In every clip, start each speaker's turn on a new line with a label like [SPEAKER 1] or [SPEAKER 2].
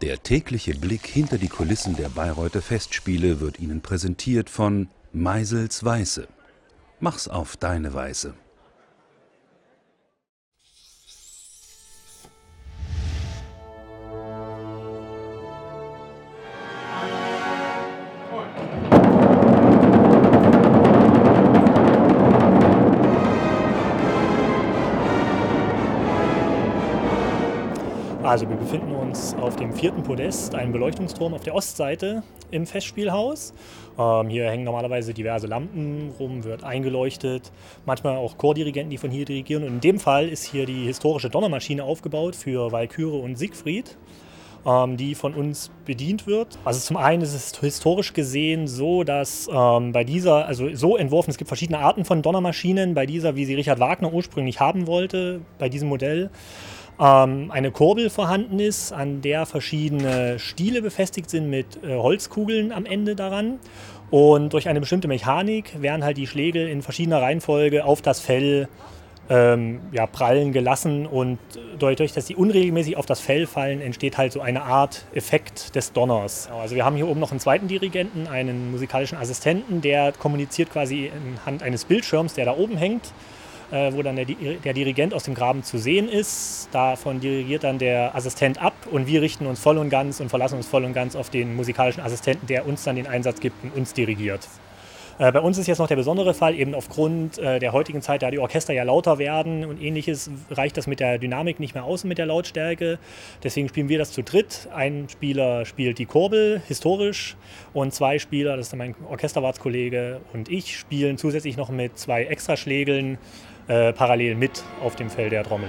[SPEAKER 1] Der tägliche Blick hinter die Kulissen der Bayreuther Festspiele wird Ihnen präsentiert von Meisels Weiße. Mach's auf deine Weise.
[SPEAKER 2] Also wir befinden uns auf dem vierten Podest, einem Beleuchtungsturm auf der Ostseite im Festspielhaus. Ähm, hier hängen normalerweise diverse Lampen rum, wird eingeleuchtet, manchmal auch Chordirigenten, die von hier dirigieren. Und in dem Fall ist hier die historische Donnermaschine aufgebaut für Walküre und Siegfried, ähm, die von uns bedient wird. Also zum einen ist es historisch gesehen so, dass ähm, bei dieser, also so entworfen, es gibt verschiedene Arten von Donnermaschinen, bei dieser, wie sie Richard Wagner ursprünglich haben wollte, bei diesem Modell ähm, eine Kurbel vorhanden ist, an der verschiedene Stiele befestigt sind mit äh, Holzkugeln am Ende daran. Und durch eine bestimmte Mechanik werden halt die Schlägel in verschiedener Reihenfolge auf das Fell ähm, ja, prallen gelassen und dadurch, dass sie unregelmäßig auf das Fell fallen, entsteht halt so eine Art Effekt des Donners. Also wir haben hier oben noch einen zweiten Dirigenten, einen musikalischen Assistenten, der kommuniziert quasi anhand eines Bildschirms, der da oben hängt äh, wo dann der, der, Dirigent aus dem Graben zu sehen ist. Davon dirigiert dann der Assistent ab und wir richten uns voll und ganz und verlassen uns voll und ganz auf den musikalischen Assistenten, der uns dann den Einsatz gibt und uns dirigiert. Äh, bei uns ist jetzt noch der besondere Fall, eben aufgrund äh, der heutigen Zeit, da die Orchester ja lauter werden und ähnliches, reicht das mit der Dynamik nicht mehr aus mit der Lautstärke. Deswegen spielen wir das zu dritt. Ein Spieler spielt die Kurbel, historisch, und zwei Spieler, das ist mein Orchesterwartskollege und ich, spielen zusätzlich noch mit zwei Extraschlägeln parallel mit auf dem Fell der Trommel.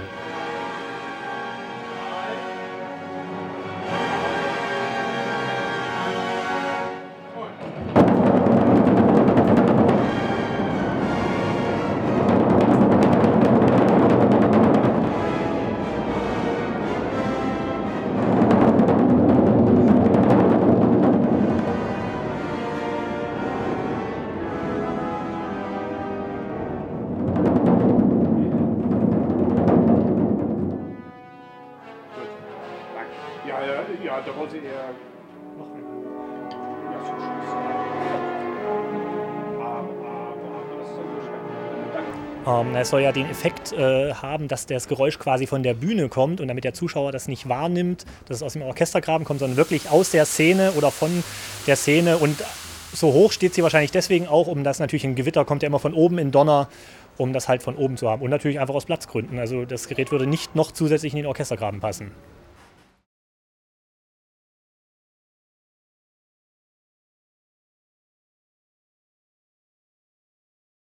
[SPEAKER 3] Ja, da wollte er noch ein. Ja, Schluss.
[SPEAKER 2] Ähm, es soll ja den Effekt äh, haben, dass das Geräusch quasi von der Bühne kommt und damit der Zuschauer das nicht wahrnimmt, dass es aus dem Orchestergraben kommt, sondern wirklich aus der Szene oder von der Szene. Und so hoch steht sie wahrscheinlich deswegen auch, um das natürlich ein Gewitter kommt ja immer von oben in Donner, um das halt von oben zu haben. Und natürlich einfach aus Platzgründen. Also das Gerät würde nicht noch zusätzlich in den Orchestergraben passen.